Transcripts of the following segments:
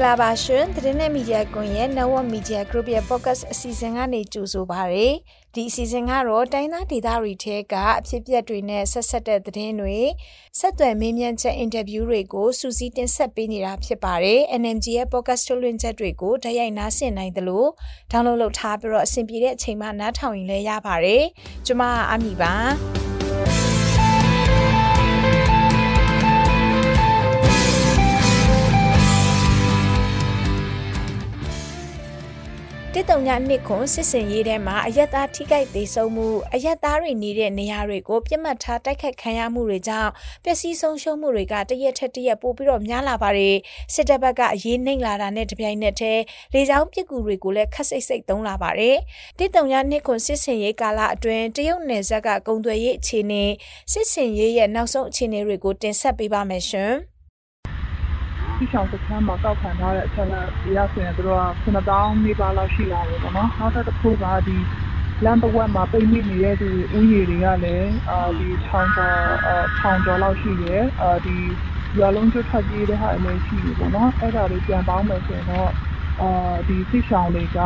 င်္ဂလာပါရှင်သတင်းနဲ့မီဒီယာကွန်ရဲ့ Network Media Group ရဲ့ Podcast အစီအစဉ်ကနေကြိုဆိုပါရစေဒီအစီအစဉ်ကတော့တိုင်းသားဒေသတွေထဲကအဖြစ်အပျက်တွေနဲ့ဆက်ဆက်တဲ့သတင်းတွေဆက်သွယ်မေးမြန်းချက်အင်တာဗျူးတွေကိုစူးစီးတင်ဆက်ပေးနေတာဖြစ်ပါတယ် NMG ရဲ့ Podcast ထုတ်လွှင့်ချက်တွေကိုဓာတ်ရိုက်နားဆင်နိုင်သလို download လုပ်ထားပြီးတော့အဆင်ပြေတဲ့အချိန်မှနားထောင်ရင်လည်းရပါတယ်ကျွန်မအမီပါ တစ်တုံညနှစ်ခွန်စစ်စင်ရေးထဲမှာအယက်သားထိခိုက်သေးဆုံးမှုအယက်သားတွေနေတဲ့နေရာတွေကိုပြစ်မှတ်ထားတိုက်ခတ်ခံရမှုတွေကြောင့်ပျက်စီးဆုံးရှုံးမှုတွေကတရက်ထက်တရက်ပိုပြီးတော့များလာပါတယ်စစ်တပ်ဘက်ကအရေးနှိမ့်လာတာနဲ့တပြိုင်နက်တည်းလေကြောင်းပစ်ကူတွေကိုလည်းခက်စိတ်စိတ်သုံးလာပါတယ်တစ်တုံညနှစ်ခွန်စစ်စင်ရေးကာလအတွင်းတရုတ်နယ်စပ်ကကုံသွယ်ရေးအခြေအနေစစ်စင်ရေးရဲ့နောက်ဆုံးအခြေအနေတွေကိုတင်ဆက်ပေးပါမယ်ရှင် စစ်ဆောင်စခန်းမှာကောက်ခံထားတဲ့အချက်လက်ရဆိုရင်တို့က9000မိပါလောက်ရှိလာတယ်ပေါ့နော်နောက်တစ်ခုကဒီလမ်းတစ်ဝက်မှာပိတ်မိနေတဲ့သူဥယျာဉ်တွေကလည်းအာဒီထောင်ကျော်အာထောင်ကျော်လောက်ရှိတယ်အာဒီရွာလုံးကျွတ်ထွက်ပြေးတဲ့ဟာလည်းရှိတယ်ပေါ့နော်အဲ့ဒါတွေပြန်ပေါင်းမယ်ဆိုရင်တော့အာဒီစစ်ဆောင်တွေက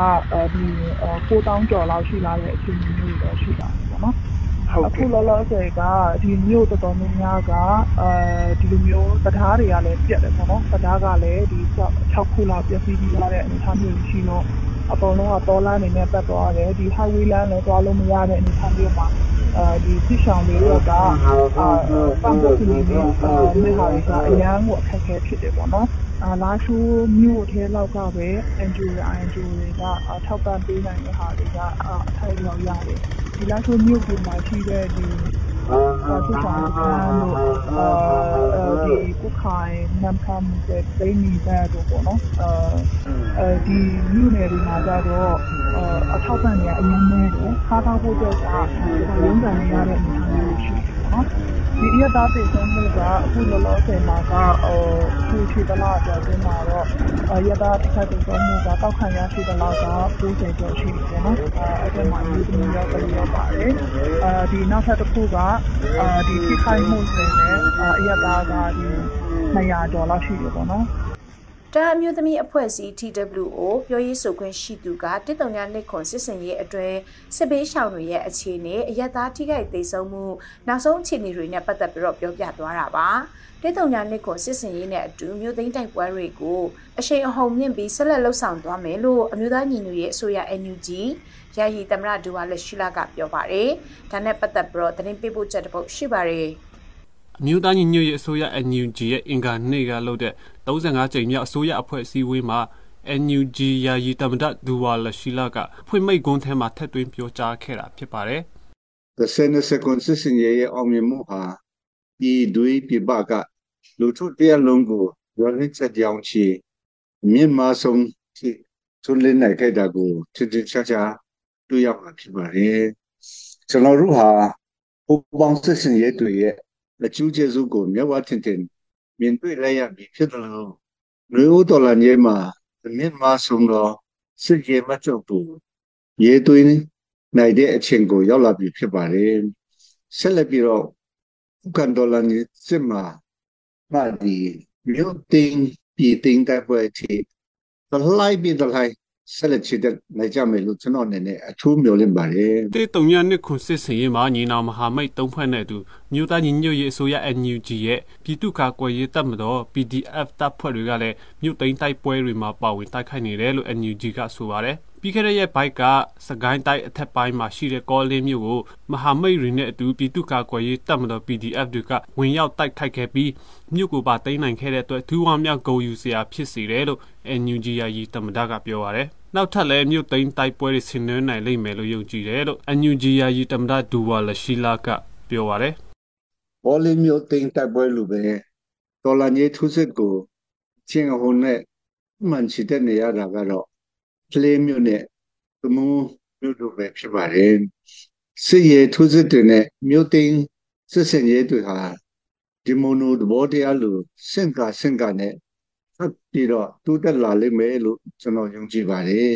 ဒီ9000ကျော်လောက်ရှိလာတဲ့အခြေအနေမျိုးတွေရှိတာပေါ့နော် အခုလောလောဆယ်ကဒီမြို့တော်တော်များများကအဲဒီလိုမျိုးတရားတွေကလည်းပြတ်တယ်ပေါ့နော်တရားကလည်းဒီ6ခုလောက်ပြည့်စည်ပြီးသွားတဲ့အနေအထားမျိုးရှိတော့အပေါ်လုံးကတော်လန်းနေနဲ့ပတ်သွားတယ်ဒီ highway လမ်းလည်းသွားလို့မရတဲ့အနေအထားမျိုးမှာအဲဒီစစ်ဆောင်တွေကအာပန်းဖို့နေနေအဲဟာတွေကအရန်ကိုအခက်အခဲဖြစ်တယ်ပေါ့နော်အာ လာရှိုးမြို့ထဲလောက်ကပဲ NGO တွေ INGO တွေကထောက်ပံ့ပေးနိုင်တဲ့ဟာတွေကအထိုက်ရောက်ရတယ်ဒီလာရှိုးမြို့ပေါ်မှာရှိတဲ့ဒီအာစစ်ဆောင်ကန်တို့အာဒီကုခိုင်နမ်ခမ်တဲ့ပိနီဘတ်တို့ပေါ့နော်အာအဲဒီမြို့နယ်တွေမှာကြတော့အထောက်ပံ့တွေအရင်နဲ့တယ်ခါးထားဖို့တော့ကရုံးကန်နေရတဲ့အနေအထားမျိုးရှိတယ်ပေါ့နော် ဒီရတာတည်ဆုံးမှုကအခုလောလောဆယ်မှာကဟိုခုချီတလားကျော်တင်မှာတော့ရတာတစ်ခါတည်ဆုံးမှုကတောက်ခံရရှိတလားက90ကျော်ရှိတယ်နော်အဲ့ဒါမှဒီလိုမျိုးပဲရောက်ပါတယ်အဲဒီနောက်ထပ်တစ်ခုကဒီထိခိုက်မှုတွေနဲ့အရတာကဒီ200ကျော်လောက်ရှိတယ်ပေါ့နော် တာအမျိုးသမီးအဖွဲ့အစည်း TWO ပြောရေးဆိုခွင့်ရှိသူကတစ်တုံညာနှစ်ခွန်စစ်စင်ရေးအတွင်းစစ်ဘေးရှောင်တွေရဲ့အခြေအနေအယက်သားထိခိုက်သေးဆုံးမှုနောက်ဆုံးအခြေအနေတွေနဲ့ပတ်သက်ပြီးတော့ပြောပြသွားတာပါတစ်တုံညာနှစ်ခွန်စစ်စင်ရေးနဲ့အတူမြို့သိမ်းတိုက်ပွဲတွေကိုအရှိန်အဟုန်မြင့်ပြီးဆက်လက်လှုပ်ဆောင်သွားမယ်လို့အမျိုးသားညီညွတ်ရေးအစိုးရ NUG ယာယီသမရဒူဝါလက်ရှိလာကပြောပါတယ်ဒါနဲ့ပတ်သက်ပြီးတော့သတင်းပေးပို့ချက်တစ်ပုဒ်ရှိပါတယ် အမျိုးသားညီညွတ်ရေးအစိုးရ NUG ရဲ့အင်ကာနေ့ကလုပ်တဲ့35ကြိမ်မြောက်အစိုးရအဖွဲ့အစည်းအဝေးမှာ NUG ယာယီတမဒဒူဝါလရှိလာကဖွင့်မိတ်ကွန်းထဲမှာထက်သွင်းပြောကြားခဲ့တာဖြစ်ပါတယ်။ The Senate Constitution ရဲ့အောင်မြင်မှုဟာဒီဒွေပြပကလူထုတရားလုံးကိုရောလင်းချက်ကြောင်းချီမြန်မာဆုံးထွန်းလင်းနိုင်ခဲ့တာကိုချစ်ချစ်ချာချာတွေ့ရမှာဖြစ်ပါတယ်။ကျွန်တော်တို့ဟာပူပေါင်းစစ်စင်ရဲ့တွေရဲ့ အကျိုးကျေးဇူးကိုမြတ်ဝထင်ထင်မြင်တွေ့လိုက်ရပြီဖြစ်တယ်လို့လူဦးတော်လာကြီးမှာမြန်မာဆုံးတော့စစ်ကြေမချုပ်ဘူးရေးသွင်းနိုင်တဲ့အချိန်ကိုရောက်လာပြီဖြစ်ပါတယ်ဆက်လက်ပြီးတော့ဥက္ကဒေါ်လာကြီးစစ်မှာမှဒီမြို့တင်ပြည်တင်တဲ့ပွဲတီတလိုက်ပြီးတလိုက် ဆက်လက်ချစ်တဲ့နိုင်ကြမယ်လို့ကျွန်တော်အနေနဲ့အထူးမျှော်လင့်ပါတယ်တေတုံရနှစ်ခွန်စစ်စင်ရေးမှာညီနောင်မဟာမိတ်သုံးဖွဲ့နဲ့အတူမြို့သားညီညွတ်ရေးအစိုးရ NUG ရဲ့ပြည်သူ့ကာကွယ်ရေးတပ်မတော် PDF တပ်ဖွဲ့တွေကလည်းမြို့သိမ်းတိုက်ပွဲတွေမှာပါဝင်တိုက်ခိုက်နေတယ်လို့ NUG ကဆိုပါတယ် ပြီးခဲ့တဲ့ရက်ဘိုက်ကစကိုင်းတိုင်းအထက်ပိုင်းမှာရှိတဲ့ကောလင်းမြို့ကိုမဟာမိတ်တွေနဲ့အတူပြည်သူ့ကာကွယ်ရေးတပ်မတော် PDF တွေကဝင်ရောက်တိုက်ခိုက်ခဲ့ပြီးမြို့ကိုပါသိမ်းနိုင်ခဲ့တဲ့အတွက်ဒူဝါမြောက်ဂုံယူစရာဖြစ်စေတယ်လို့ NUG ယာယီတမဒကပြောပါရယ်နောက်ထပ်လည်းမြို့သိမ်းတိုက်ပွဲတွေဆင်နွှဲနိုင်လိမ့်မယ်လို့ယုံကြည်တယ်လို့ NUG ယာယီတမဒဒူဝါလရှိလာကပြောပါရယ်ဘောလီမြို့သိမ်းတိုက်ပွဲလိုပဲဒေါ်လာညေထုစစ်ကိုချင်းအုံနဲ့မှန်ချတဲ့နေရတာကတော့ ကလေးမျိုးနဲ့သမုံမျိုးတို့ပဲဖြစ်ပါတယ်စစ်ရေးထိုးစစ်တွေနဲ့မြို့သိမ်းစစ်စင်ရေးတွေဟာဒီမိုနိုသဘောတရားလိုစင့်ကစင့်ကနဲ့ဆက်ပြီးတော့တိုးတက်လာလိမ့်မယ်လို့ကျွန်တော်ယုံကြည်ပါတယ်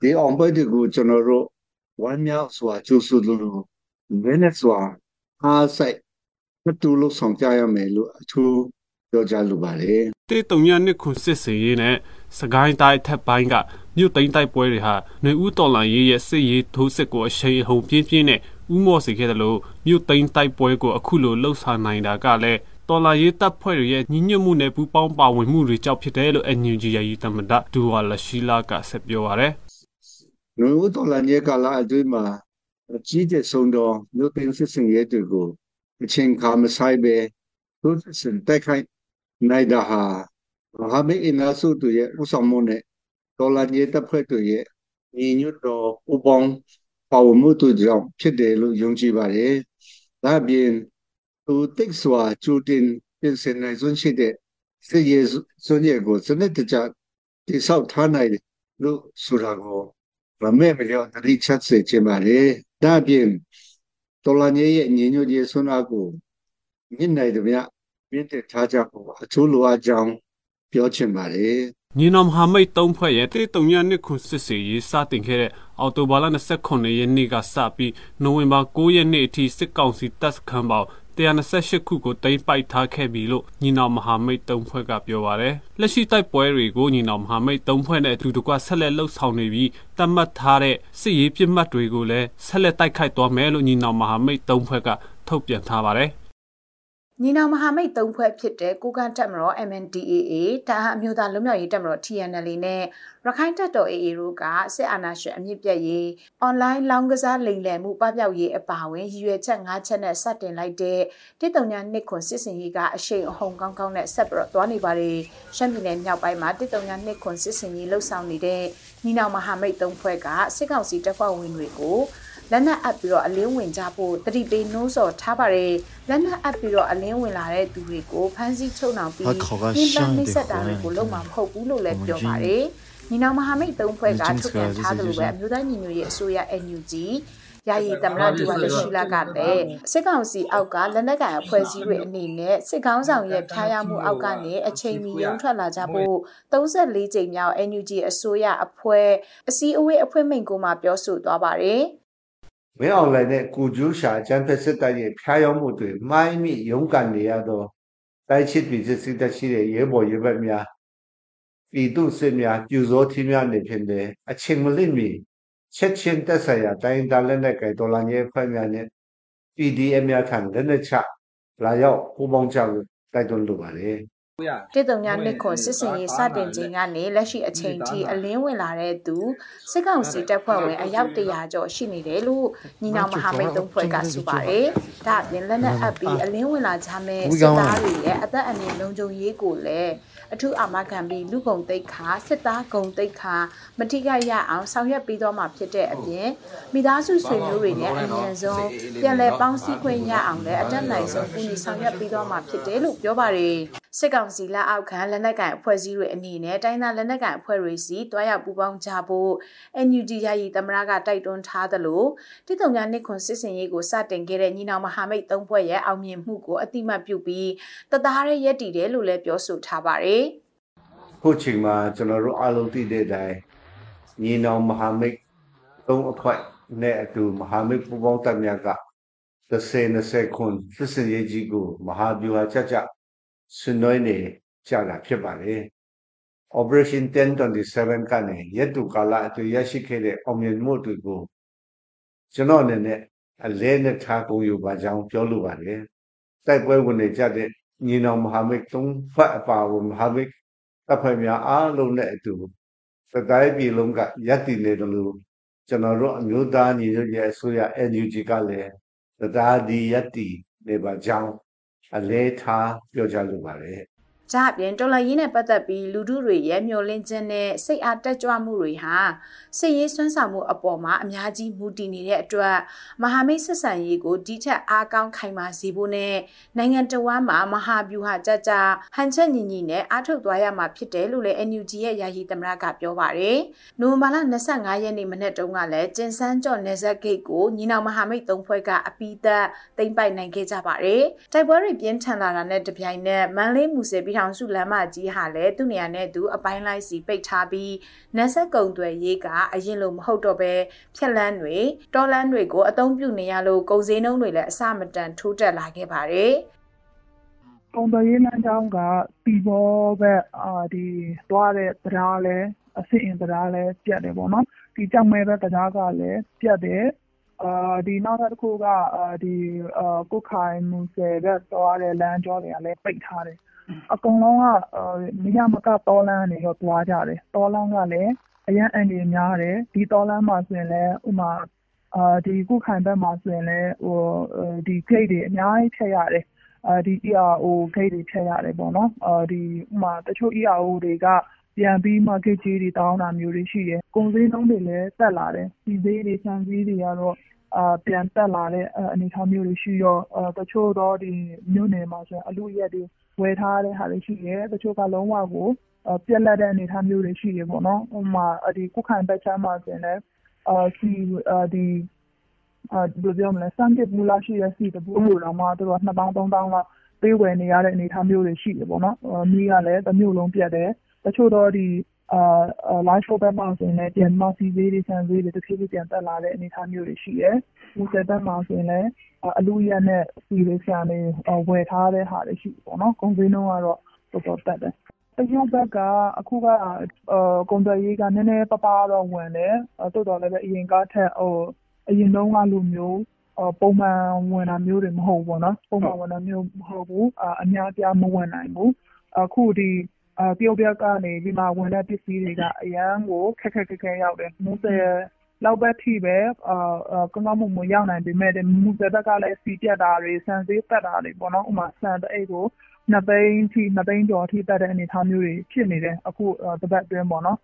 ဒီအောင်ပွဲတွေကိုကျွန်တော်တို့ဝမ်းမြောက်စွာကြိုးဆိုလို့မင်းနဲ့စွာအားစိုက်မတူလို့ဆောင်ကြရမယ်လို့အထူး ပြောကြားလိုပါတယ်တေတုံညာနှစ်ခုစစ်စေးရေးနဲ့စကိုင်းတိုင်းထက်ပိုင်းကမြို့သိမ်းတိုက်ပွဲတွေဟာຫນွေဦးတော်လန်ရေးရဲ့စစ်ရေးထိုးစစ်ကိုအရှိန်အဟုန်ပြင်းပြင်းနဲ့ဥမော့စေခဲ့တယ်လို့မြို့သိမ်းတိုက်ပွဲကိုအခုလိုလှုပ်ဆောင်နိုင်တာကလည်းတော်လာရေးတပ်ဖွဲ့တွေရဲ့ညီညွတ်မှုနဲ့ပူးပေါင်းပါဝင်မှုတွေကြောင့်ဖြစ်တယ်လို့ NUG ရည်တမဒဒူဝါလရှိလာကဆက်ပြောပါရယ်။နွေဦးတော်လန်ရဲ့ကာလအတွင်းမှာအကြီးကျယ်ဆုံးသောမြို့သိမ်းစစ်စင်ရဲတွေကိုအချိန်ခါမဆိုင်ပဲသူစင်တိုက်ခိုက် နိုင်တာဟာမဟာမိတ်အင်အားစုတွေရဲ့ဥဆောင်မှုနဲ့တော်လန်ရဲ့တပ်ဖွဲ့တွေရဲ့ညီညွတ်သောပူးပေါင်းပါဝင်မှုတို့ကြောင့်ဖြစ်တယ်လို့ယုံကြည်ပါတယ်။ဒါ့အပြင်သူတိတ်စွာကြိုတင်ပြင်ဆင်နိုင်စွမ်းရှိတဲ့စစ်ရေးစွမ်းရည်ကိုစနစ်တကျတိဆောက်ထားနိုင်လို့ဆိုတာကိုဗမဲမလျော့တတိချက်စေချင်ပါတယ်။ဒါ့အပြင်တော်လန်ရဲ့ညီညွတ်ရေးဆွမ်းအားကိုမြင့်နိုင်သည်မြ မြင့်တက်ထားကြဖို့အထူးလိုအပ်ကြောင်းပြောချင်ပါတယ်။ညီနောင်မဟာမိတ်သုံးဖွဲ့ရဲ့တေတုံညာနှစ်ခုစစ်စေးရေးစတင်ခဲ့တဲ့အော်တိုဘာလ29ရက်နေ့ကစပြီးနိုဝင်ဘာ9ရက်နေ့အထိစစ်ကောင်စီတပ်စခန်းပေါင်း128ခုကိုတိမ့်ပိုက်ထားခဲ့ပြီလို့ညီနောင်မဟာမိတ်သုံးဖွဲ့ကပြောပါရယ်လက်ရှိတိုက်ပွဲတွေကိုညီနောင်မဟာမိတ်သုံးဖွဲ့နဲ့အတူတကွဆက်လက်လှုပ်ဆောင်နေပြီးတတ်မှတ်ထားတဲ့စစ်ရေးပြစ်မှတ်တွေကိုလည်းဆက်လက်တိုက်ခိုက်သွားမယ်လို့ညီနောင်မဟာမိတ်သုံးဖွဲ့ကထုတ်ပြန်ထားပါရယ် ညီနောင်မဟာမိတ်သုံးဖွဲ့ဖြစ်တဲ့ကိုကန့်တက်မတော် MNDAA တာဟအမျိုးသားလွတ်မြောက်ရေးတက်မတော် TNL နဲ့ရခိုင်တပ်တော် AA တို့ကစစ်အာဏာရှင်အမြင့်ပြတ်ရေးအွန်လိုင်းလောင်းကစားလိမ်လည်မှုပပျောက်ရေးအပါအဝင်ရည်ရွယ်ချက်၅ချက်နဲ့စတင်လိုက်တဲ့တစ်တုံညာနှစ်ခွန်စစ်စင်ရေးကအရှိန်အဟုန်ကောင်းကောင်းနဲ့ဆက်ပြီးတော့သွားနေပါတယ်ရှမ်းပြည်နယ်မြောက်ပိုင်းမှာတစ်တုံညာနှစ်ခွန်စစ်စင်ရေးလှုပ်ဆောင်နေတဲ့ညီနောင်မဟာမိတ်သုံးဖွဲ့ကစစ်ကောင်စီတပ်ဖွဲ့ဝင်တွေကို လက်နက်အပ်ပြီးတော့အလင်းဝင်ကြဖို့တတိပေးနှိုးဆော်ထားပါတယ်လက်နက်အပ်ပြီးတော့အလင်းဝင်လာတဲ့သူတွေကိုဖမ်းဆီးချုပ်နှောင်ပြီးနှိမ့်ပနှိမ့်ဆက်တာတွေကိုလုပ်မှာမဟုတ်ဘူးလို့လည်းပြောပါတယ်ညီနောင်မဟာမိတ်သုံးဖွဲ့ကထုတ်ပြန်ထားသလိုပဲအမျိုးသားညီညွတ်ရေးအစိုးရ NUG ယာယီသမရဒီဝါလရှိလာကလည်းစစ်ကောင်စီအောက်ကလက်နက်ကိုင်အဖွဲ့အစည်းတွေအနေနဲ့စစ်ကောင်းဆောင်ရဲ့ဖျားရမှုအောက်ကနေအချိန်မီရုံထွက်လာကြဖို့34ကြိမ်မြောက် NUG အစိုးရအဖွဲ့အစည်းအဝေးအဖွဲ့မိန့်ကိုမှပြောဆိုသွားပါတယ် မင်းအောင်လှိုင်နဲ့ကိုကျိုးရှာကျန်းဖက်စစ်တပ်ရဲ့ဖျားယောင်းမှုတွေမိုင်းမိရုန်းကန်နေရသောတိုက်ချစ်ပြည်စစ်စစ်တပ်ရှိတဲ့ရဲဘော်ရဲဘက်များပြည်သူစစ်များပြူစောထီးများနေဖြင့်အချိန်မလင့်မီချက်ချင်းတက်ဆိုင်ရာတိုင်းဒါလက်နဲ့ကြိုင်တော်လာငယ်ဖွဲ့များနဲ့ PDF များထံလက်နက်ချလာရောက်ပူးပေါင်းကြလို့တိုက်တွန်းလိုပါတယ် တစ်တုံညာနှစ်ခွန်စစ်စင်ရေးစတင်ခြင်းကနေလက်ရှိအချိန်ထိအလင်းဝင်လာတဲ့သူစစ်ကောင်စီတပ်ဖွဲ့ဝင်အယောက်100ကျော်ရှိနေတယ်လို့ညီနောင်မဟာမိတ်သုံးဖွဲ့ကဆိုပါတယ်။ဒါ့အပြင်လက်နက်အပ်ပြီးအလင်းဝင်လာကြမဲ့စစ်သားတွေရဲ့အသက်အန္တရာယ်လုံခြုံရေးကိုလည်းအထူးအာမခံပြီးလူကုန်တိတ်ခါစစ်သားဂုံတိတ်ခါမတိကရအောင်ဆောင်ရွက်ပေးတော့မှာဖြစ်တဲ့အပြင်မိသားစုဆွေမျိုးတွေနဲ့အမြန်ဆုံးပြန်လည်ပေါင်းစည်းခွင့်ရအောင်လည်းအတက်နိုင်ဆုံးကူညီဆောင်ရွက်ပေးတော့မှာဖြစ်တယ်လို့ပြောပါတယ်စစ်ကောင်စီလက်အောက်ခံလက်နက်ကိုင်အဖွဲ့အစည်းတွေအနေနဲ့တိုင်းသားလက်နက်ကိုင်အဖွဲ့တွေစီတွားရောက်ပူးပေါင်းကြဖို့ NUG ယာယီသမရကတိုက်တွန်းထားသလိုတိတုံညာနှစ်ခွန်စစ်စင်ရေးကိုစတင်ခဲ့တဲ့ညီနောင်မဟာမိတ်သုံးဖွဲ့ရဲ့အောင်မြင်မှုကိုအတိမတ်ပြုပြီးတသားရဲရက်တည်တယ်လို့လည်းပြောဆိုထားပါတယ်။ခုချိန်မှာကျွန်တော်တို့အားလုံးသိတဲ့အတိုင်းညီနောင်မဟာမိတ်သုံးအဖွဲ့နဲ့အတူမဟာမိတ်ပူးပေါင်းတပ်များက30 20ခွန်စစ်စင်ရေးကြီးကိုမဟာဗျူဟာချက်ချက် ဆွေးနွေးနေကြတာဖြစ်ပါတယ်။ Operation 1027ကနေရက်တူကာလအတွင်းရရှိခဲ့တဲ့အောင်မြင်မှုတွေကိုကျွန်တော်အနေနဲ့အလဲနဲ့ထားကုန်ယူပါကြောင်းပြောလိုပါတယ်။တိုက်ပွဲဝင်နေကြတဲ့ညီနောင်မဟာမိတ်သုံးဖက်အပါအဝင်မဟာမိတ်တပ်ဖွဲ့များအားလုံးနဲ့အတူသတိုင်းပြည်လုံးကယက်တည်နေတယ်လို့ကျွန်တော်တို့အမျိုးသားညီညွတ်ရေးအစိုးရ NUG ကလည်းတရားဒီယက်တည်နေပါကြောင်း အလဲထားပြောကြားလိုပါတယ်။ ဒါအပြင်တော်လှန်ရေးနဲ့ပတ်သက်ပြီးလူထုတွေရဲ့မျှော်လင့်ချက်နဲ့စိတ်အားတက်ကြွမှုတွေဟာစစ်ရေးစွမ်းဆောင်မှုအပေါ်မှာအများကြီးမူတည်နေတဲ့အတွက်မဟာမိတ်ဆက်ဆံရေးကိုဒီထက်အားကောင်းခိုင်မာစေဖို့နဲ့နိုင်ငံတော်ဝန်မှာမဟာဗျူဟာကြကြဟန်ချက်ညီညီနဲ့အားထုတ်သွားရမှာဖြစ်တယ်လို့လည်း NUG ရဲ့ယာယီသမရကပြောပါတယ်။နိုဝင်ဘာလ25ရက်နေ့မနေ့တုန်းကလည်းကျင်စန်းကျော်နေဆက်ဂိတ်ကိုညီနောင်မဟာမိတ်သုံးဖွဲ့ကအပိသက်သိမ်းပိုက်နိုင်ခဲ့ကြပါတယ်။တိုက်ပွဲတွေပြင်းထန်လာတာနဲ့တပြိုင်နက်မန်လေးမူဆယ်ပြည်ထောင်စုလမ်းမကြီးဟာလည်းသူ့နေရာနဲ့သူအပိုင်းလိုက်စီပိတ်ထားပြီးနက်ဆက်ကုံတွေရေးကအရင်လိုမဟုတ်တော့ပဲဖြက်လန်းတွေတော်လန်းတွေကိုအသုံးပြုနေရလို့ကုန်စည်နှုန်းတွေလည်းအဆမတန်ထိုးတက်လာခဲ့ပါတယ်ကုန်သွယ်ရေးလမ်းကြောင်းကသီပေါဘက်သွားတဲ့တံတားလည်းအဆင့်အင်တံတားလည်းပျက်တယ်ပေါ့နော်။ကျောက်မဲဘက်တံတားကလည်းပျက်တယ်။နောက်ထပ်တခုကကွတ်ခိုင်-မူဆယ်ဘက်သွားတဲ့လမ်းကြောတွေကလည်းပိတ်ထားတယ်။ အကုန်လုံးကမရမကတောလမ်းကနေသွားကြတယ်။တောလမ်းကလည်းအရမ်းအန္တရာယ်များတယ်။ဒီတောလမ်းမှာဆိုရင်လည်းဥပမာကွတ်ခိုင်ဘက်မှာဆိုရင်လည်းဂိတ်တွေအများကြီးဖြတ်ရတယ်။ ERO ဂိတ်တွေဖြတ်ရတယ်ပေါ့နော်။ဥပမာတချို့ ERO တွေကပြန်ပြီးမှဂိတ်ကြေးတွေတောင်းတာမျိုးတွေရှိတယ်။ကုန်ဈေးနှုန်းတွေလည်းတက်လာတယ်။ဆီဈေးတွေ၊ဆန်ဈေးတွေကတော့ပြန်တက်လာတဲ့အနေအထားမျိုးတွေရှိတော့တချို့သောမြို့နယ်မှာဆိုရင်အလုအယက်တွေ ဝယ်ထားတဲ့ဟာတွေရှိတယ်။တချို့ကလုံးဝကိုပြတ်လပ်တဲ့အနေအထားမျိုးတွေရှိတယ်ပေါ့နော်။ဥပမာကွတ်ခိုင်ဘက်ခြမ်းမှာဆိုရင်လည်းဆန်းတစ်ဗူးလောက်ရှိတဲ့ဆီတဗူးကိုတောင်မှသူတို့က၂သောင်း၊၃သောင်းလောက်ပေးဝယ်နေရတဲ့အနေအထားမျိုးတွေရှိတယ်ပေါ့နော်။မီးကလည်းတမြို့လုံးပြတ်တယ်။တချို့သော လားရှိုးဘက်မှာဆိုရင်လည်း ပြန်ပြီးမှ ဆီဈေးတွေ၊ဆန်ဈေးတွေ တဖြည်းဖြည်းပြန်တက်လာတဲ့ အနေအထားမျိုးတွေရှိတယ်။မူဆယ်ဘက်မှာဆိုရင်လည်း အလုအယက်နဲ့ ဆီတွေ၊ဆန်တွေ ဝယ်ထားတဲ့ဟာတွေ ရှိတယ်ပေါ့နော်။ကုန်ဈေးနှုန်းကတော့ တော်တော်တက်တယ်။တရုတ်ဘက်က အခုက ကုန်သွယ်ရေးက နည်းနည်းပါးပါးတော့ ဝင်တယ်။သို့သော်လည်းပဲ အရင်ကထက် အရင်တုန်းကလိုမျိုး ပုံမှန်ဝင်တာမျိုးတွေ မဟုတ်ဘူးပေါ့နော်။ပုံမှန်ဝင်တာမျိုး မဟုတ်ဘူး။အများအပြား မဝင်နိုင်ဘူး။အခုဒီ တရုတ်ဘက်ကနေဒီမှာဝင်တဲ့ ပစ္စည်းတွေက အရမ်းကို ခက်ခက်ခဲခဲရောက်တယ်။မူဆယ်လောက်ဘက်ထိပဲ ကောင်းကောင်းမွန်မွန် ရောက်နိုင်ပေမယ့် မူဆယ်ဘက်ကလည်း ဆီပြတ်တာတွေ၊ဆန်ဈေးတက်တာတွေပေါ့နော်။ဥပမာ ဆန်တအိတ်ကို၂သိန်းအထိ၊၂သိန်းကျော်အထိ တက်တဲ့အနေအထားမျိုးတွေ ဖြစ်နေတယ် အခုတပတ်အတွင်းပေါ့နော်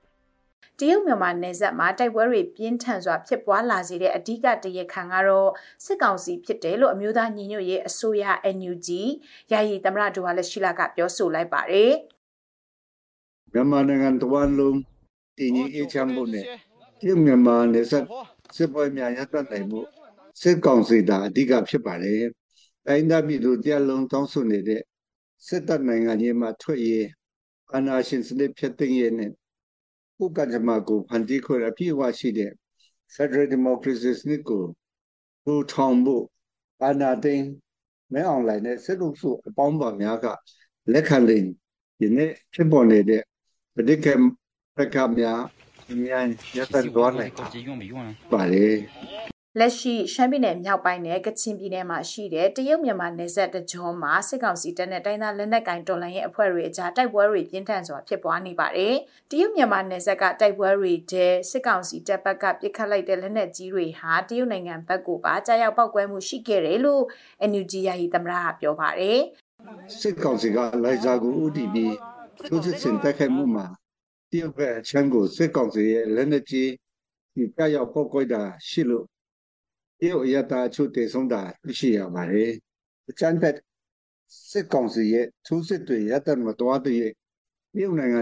တရုတ်မြန်မာနယ်စပ်မှာ တိုက်ပွဲတွေ ပြင်းထန်စွာ ဖြစ်ပွားလာစေတဲ့ အဓိက တရားခံကတော့ စစ်ကောင်စီ ဖြစ်တယ်လို့ အမျိုးသားညီညွတ်ရေးအစိုးရ NUG ယာယီသမ္မတ ဒူဝါလက်ရှိလာကပြောဆိုလိုက်ပါတယ် မြန်မာနိုင်ငံတဝန်းလုံးတည်ငြိမ်အေးချမ်းဖို့နဲ့တရုတ်မြန်မာနယ်စပ်စစ်ပွဲများရပ်တန့်နိုင်မှုစစ်ကောင်စီတာအဓိကဖြစ်ပါတယ်။တိုင်းသားပြည်သူတရားလုံးတောင်းဆိုနေတဲ့စစ်တပ်နိုင်ငံကြီးမှာထွက်ရေးအာဏာရှင်စနစ်ဖြစ်သိမ်းရေးနဲ့ဥက္ကဋ္ဌမကိုဖန်တီးခွင့်အပြည့်အဝရှိတဲ့ Federal Democracy စနစ်ကိုထူထောင်ဖို့အာဏာသိမ်းမဲအောင်လိုင်းနဲ့စစ်လို့ဆိုအပေါင်းပါများကလက်ခံလိမ့်ဒီနေ့ဖြစ်ပေါ်နေတဲ့ ပဋိက္ခပက္ခများအများရတဲ့သွားနိုင်ပါတယ်လက်ရှိရှမ်းပြည်နယ်မြောက်ပိုင်းနဲ့ကချင်ပြည်နယ်မှာရှိတဲ့တရုတ်မြန်မာနယ်စပ်တကြောမှာစစ်ကောင်စီတပ်နဲ့တိုင်းသားလက်နက်ကိုင်တော်လှန်ရေးအဖွဲ့တွေအကြားတိုက်ပွဲတွေပြင်းထန်စွာဖြစ်ပွားနေပါတယ်။တရုတ်မြန်မာနယ်စပ်ကတိုက်ပွဲတွေတဲ့စစ်ကောင်စီတပ်ဘက်ကပစ်ခတ်လိုက်တဲ့လက်နက်ကြီးတွေဟာတရုတ်နိုင်ငံဘက်ကိုပါကြားရောက်ပောက်ကွဲမှုရှိခဲ့တယ်လို့ NUG ယာယီသမ္မတကပြောပါတယ်။စစ်ကောင်စီကလိုက်စားကို OTP ထိုးစစ်ဆင်တိုက် ခိုက်မှုမှာတရုတ်ဘက်အချမ်းကိုစစ်ကောင်စီရဲ့လက်နက်ကြီးဒီကြောက်ပောက်ကွဲတာရှိလို့တရုတ်အရတာအချို့တည်ဆုံးတာသိရှိရပါတယ်။အချမ်းဖက်စစ်ကောင်စီရဲ့ထိုးစစ်တွေရတမတော်တဲ့တရုတ်နိုင်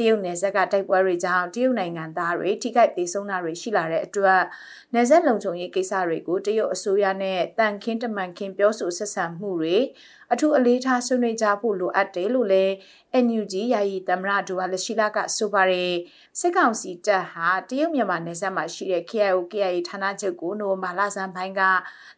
တာတွေ့ရမှာဖြစ်ပါတယ်တရုတ်နယ်စပ်ကတိုက်ပွဲတွေကြောင့်တရုတ်နိုင်ငံသားတွေထိခိုက်ဒေဆုံးတာတွေရှိလာတဲ့အတွက်နယ်စပ်လုံခြုံရေးကိစ္စတွေကိုတရုတ်အစိုးရနဲ့တန်ခင်းတမန်ခင်းပြောဆိုဆက်ဆံမှုတွေ အထူးအလေးထားဆွေးနွေးကြဖို့လိုအပ်တယ်လို့လည်း NUG ယာယီသမ္မတဒူဝါလရှိလာကဆိုပါတယ်စစ်ကောင်စီတပ်ဟာတရုတ်မြန်မာနယ်စပ်မှာရှိတဲ့ KIO KIA ဌာနချုပ်ကိုနိုမာလာဆန်ပိုင်းက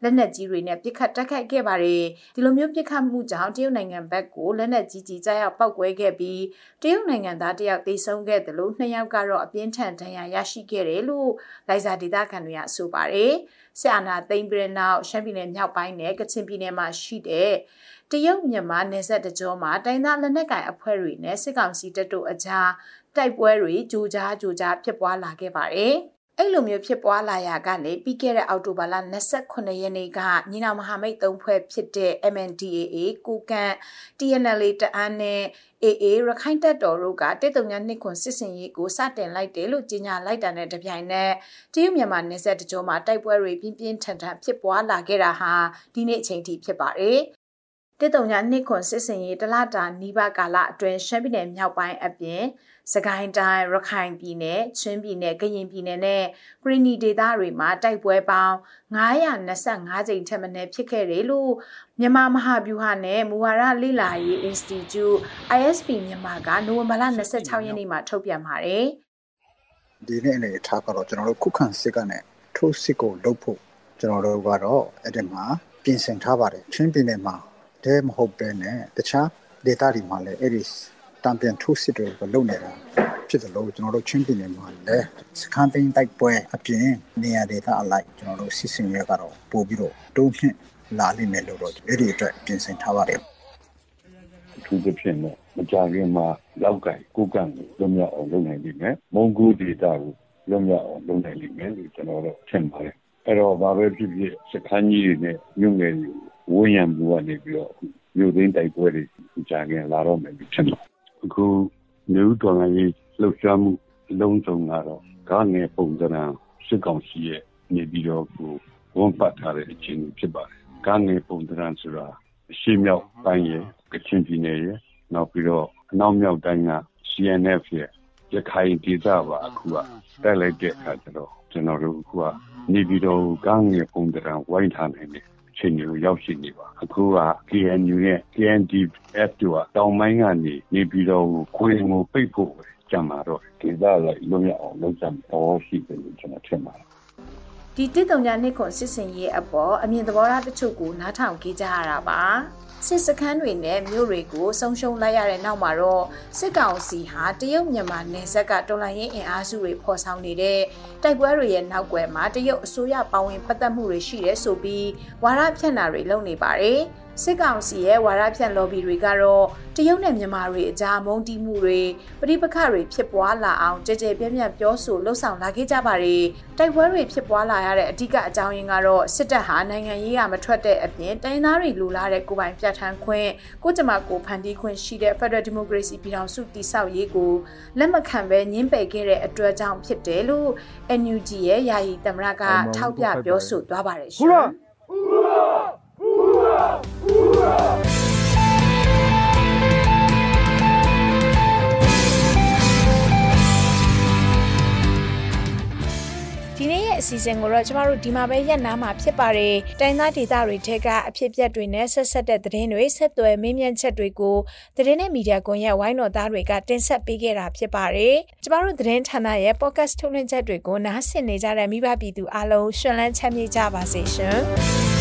လက်နက်ကြီးတွေနဲ့ပစ်ခတ်တိုက်ခိုက်ခဲ့ပါတယ်ဒီလိုမျိုးပစ်ခတ်မှုကြောင့်တရုတ်နိုင်ငံဘက်ကိုလက်နက်ကြီးကြီးကြားရောက်ပောက်ကွဲခဲ့ပြီးတရုတ်နိုင်ငံသားတယောက်သေဆုံးခဲ့တယ်လို့နှစ်ယောက်ကတော့အပြင်းထန်ဒဏ်ရာရရှိခဲ့တယ်လို့လိုက်စာဒေသခံတွေကဆိုပါတယ်စစ်အာဏာသိမ်းပြီးနောက်ရှမ်းပြည်နယ်မြောက်ပိုင်းနဲ့ကချင်ပြည်နယ်မှာရှိတဲ့တရုတ်မြန်မာနယ်စပ်တကြောမှာတိုင်းသားလက်နက်ကိုင်အဖွဲ့တွေနဲ့စစ်ကောင်စီတပ်တို့အကြားတိုက်ပွဲတွေကြိုကြားကြိုကြားဖြစ်ပွားလာခဲ့ပါတယ်။ အဲ့လိုမျိုးဖြစ်ပွားလာရာကနေပြီးခဲ့တဲ့အောက်တိုဘာလ28ရက်နေ့ကညီနောင်မဟာမိတ်သုံးဖွဲ့ဖြစ်တဲ့ MNDAA ကိုကန့် TNLA တအန်းနဲ့ AA ရခိုင်တပ်တော်တို့ကတစ်တုံညာနှစ်ခွန်စစ်စင်ရေးကိုစတင်လိုက်တယ်လို့ကြေညာလိုက်တာနဲ့တပြိုင်နက်တရုတ်မြန်မာနယ်စပ်တကြောမှာတိုက်ပွဲတွေပြင်းပြင်းထန်ထန်ဖြစ်ပွားလာခဲ့တာဟာဒီနေ့အချိန်ထိဖြစ်ပါတယ် တစ်တုံညာနှစ်ခွန်စစ်စင်ရေးတလတာနီးပါးကာလအတွင်းရှမ်းပြည်နယ်မြောက်ပိုင်းအပြင်စကိုင်းတိုင်းရခိုင်ပြည်နယ်ချင်းပြည်နယ်ကရင်ပြည်နယ်နဲ့ကရင်နီဒေသတွေမှာတိုက်ပွဲပေါင်း925ကြိမ်ထက်မနည်းဖြစ်ခဲ့တယ်လို့မြန်မာမဟာဗျူဟာနဲ့မူဝါဒလေ့လာရေး Institute ISP မြန်မာကနိုဝင်ဘာလ26ရက်နေ့မှာထုတ်ပြန်ပါတယ်ဒီနေ့အနေထားကတော့ကျွန်တော်တို့ခုခံစစ်ကနဲ့ထိုးစစ်ကိုလုပ်ဖို့ကျွန်တော်တို့ကတော့အဲ့ဒီမှာပြင်ဆင်ထားပါတယ်ချင်းပြည်နယ်မှာ တည်းမဟုတ်ပဲနဲ့တခြားဒေသတွေမှာလည်းအဲ့ဒီတံပြန်ထိုးစစ်တွေကိုလုပ်နေတာဖြစ်တယ်လို့ကျွန်တော်တို့ချင်းပြည်နယ်မှာလည်းစကန်ပင်းတိုက်ပွဲအပြင်နေရာဒေသအလိုက်ကျွန်တော်တို့စစ်စင်ရဲကတော့ပို့ပြီးတော့တုံးဖြင့်လာလိမ့်မယ်လို့တော့အဲ့ဒီအတွက်ပြင်ဆင်ထားပါတယ်ထူးသဖြင့်တော့မကြခင်မှာလောက်ကင်ကိုကန့်ကိုလွတ်မြောက်အောင်လုပ်နိုင်လိမ့်မယ်မုံကူဒေတာကိုလွတ်မြောက်အောင်လုပ်နိုင်လိမ့်မယ်လို့ကျွန်တော်တို့ထင်ပါတယ်အဲ့တော့ဘာပဲဖြစ်ဖြစ်စခန်းကြီးတွေနဲ့မြို့ငယ်တွေ ဝန်းရံမှုကနေပြီးတော့မြို့သိမ်းတိုက်ပွဲတွေကြာခင်လာတော့မယ်ဖြစ်တယ်အခုနေဦးတော်ကြီးလှုပ်ရှားမှုအလုံးစုံကတော့ကားငယ်ပုံစံစစ်ကောင်စီရဲ့နေပြီးတော့ကိုဝန်ပတ်ထားတဲ့အခြေအနေဖြစ်ပါတယ်ကားငယ်ပုံစံဆိုတာရှေ့မြောက်ပိုင်းရဲ့ကချင်ပြည်နယ်ရဲ့နောက်ပြီးတော့အနောက်မြောက်တိုင်းက CNF ရဲ့ရခိုင်ဒေသပါအခုကတက်လိုက်တဲ့အခါကျတော့ကျွန်တော်တို့အခုကနေပြီးတော့ကားငယ်ပုံစံဝိုင်းထားနိုင်တယ် အချိန်ကိုရောက်ရှိနေပါအခုက KNU နဲ့ KNDF တို့ကတောင်ပိုင်းကနေနေပြီးတော့ခွေကိုပိတ်ဖို့ကြံမှာတော့ဒေသလိုက်လွတ်မြောက်အောင်လုပ်ကြမယ်တော့ရှိတယ်လို့ကျွန်တော်ထင်ပါတယ်ဒီတစ်တုံညာနှစ်ခွန်စစ်စင်ရေးအပေါ်အမြင်သဘောထားတချို့ကိုနားထောင်ကြကြရတာပါ စစ်စခန်းတွေနဲ့မြို့တွေကိုဆုံးရှုံးလိုက်ရတဲ့နောက်မှာတော့စစ်ကောင်စီဟာတရုတ်မြန်မာနယ်စပ်ကတော်လှန်ရေးအင်အားစုတွေဖော်ဆောင်နေတဲ့တိုက်ပွဲတွေရဲ့နောက်ွယ်မှာတရုတ်အစိုးရပါဝင်ပတ်သက်မှုတွေရှိတယ်ဆိုပြီးဝါဒဖြန့်တာတွေလုပ်နေပါတယ်။ စစ်ကောင်စီရဲ့ဝါရဖြန့် lobby တွေကတော့တရုတ်နဲ့မြန်မာတွေအကြားမုန်းတီးမှုတွေပဋိပက္ခတွေဖြစ်ပွားလာအောင်ကြဲကြဲပြန့်ပြန့်ပြောဆိုလှုပ်ဆောင်လာခဲ့ကြပါတယ်။တိုက်ပွဲတွေဖြစ်ပွားလာရတဲ့အဓိကအကြောင်းရင်းကတော့စစ်တပ်ဟာနိုင်ငံရေးကမထွက်တဲ့အပြင်တိုင်းသားတွေလူလာတဲ့ကိုပိုင်ပြဋ္ဌာန်းခွင့်ကိုကြမကိုဖန်တီးခွင့်ရှိတဲ့ Federal Democracy ပြည်ထောင်စုတည်ဆောက်ရေးကိုလက်မခံဘဲညှင်းပယ်ခဲ့တဲ့အတွက်ကြောင့်ဖြစ်တယ်လို့ NUG ရဲ့ယာယီသမရကထောက်ပြပြောဆိုသွားပါတယ်ရှင်။ ဒီနေ့ရဲ့အစီအစဉ်ကိုတော့ကျမတို့ဒီမှာပဲရက်နာမှာဖြစ်ပါတယ်။တိုင်းသားဒေသတွေထက်ကအဖြစ်အပျက်တွေနဲ့ဆက်ဆက်တဲ့သတင်းတွေဆက်သွယ်မင်းမြန်းချက်တွေကိုသတင်းနဲ့မီဒီယာကွန်ရက်ဝိုင်းတော်သားတွေကတင်ဆက်ပေးခဲ့တာဖြစ်ပါတယ်။ကျမတို့သတင်းဌာနရဲ့ podcast ထုတ်လွှင့်ချက်တွေကိုနားဆင်နေကြတဲ့မိဘပြည်သူအားလုံးရှင်လန်းချမ်းမြေ့ကြပါစေရှင်။